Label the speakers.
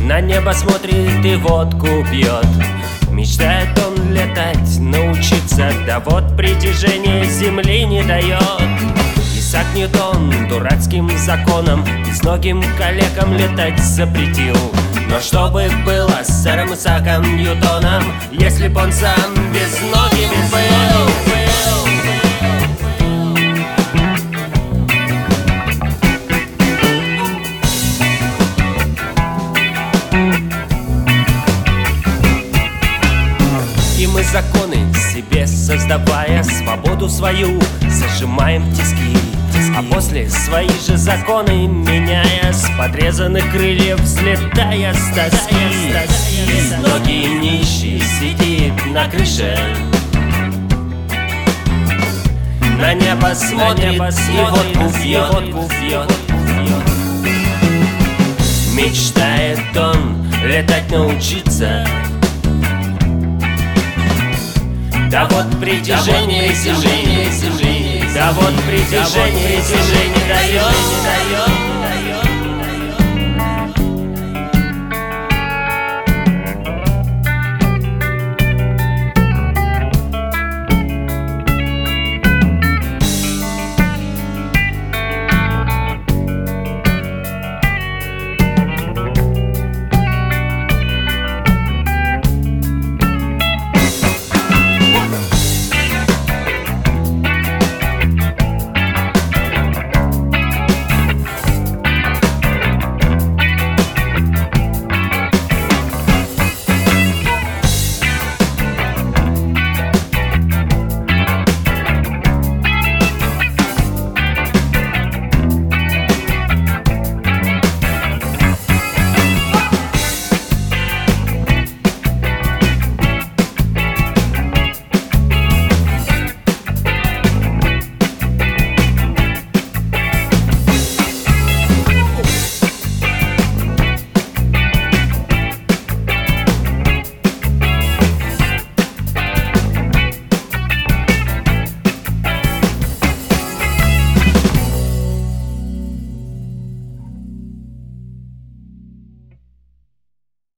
Speaker 1: На небо смотрит и водку пьет. Мечтает он летать, научиться. Да вот притяжение земли не дает. Исаак Ньютон дурацким законом Безногим коллегам летать запретил. Но что бы было с сэром Исааком Ньютоном Если б он сам безногим был мы законы себе создавая Свободу свою зажимаем в тиски. А после свои же законы меняя С подрезанных крыльев взлетая с тоски Ноги нищий сидит на крыше. На небо смотрит, на небо смотрит и водку пьет, водку пьет. Мечтает он летать научиться Да вот притяжение земли, земли Да вот притяжение земли не дает, дает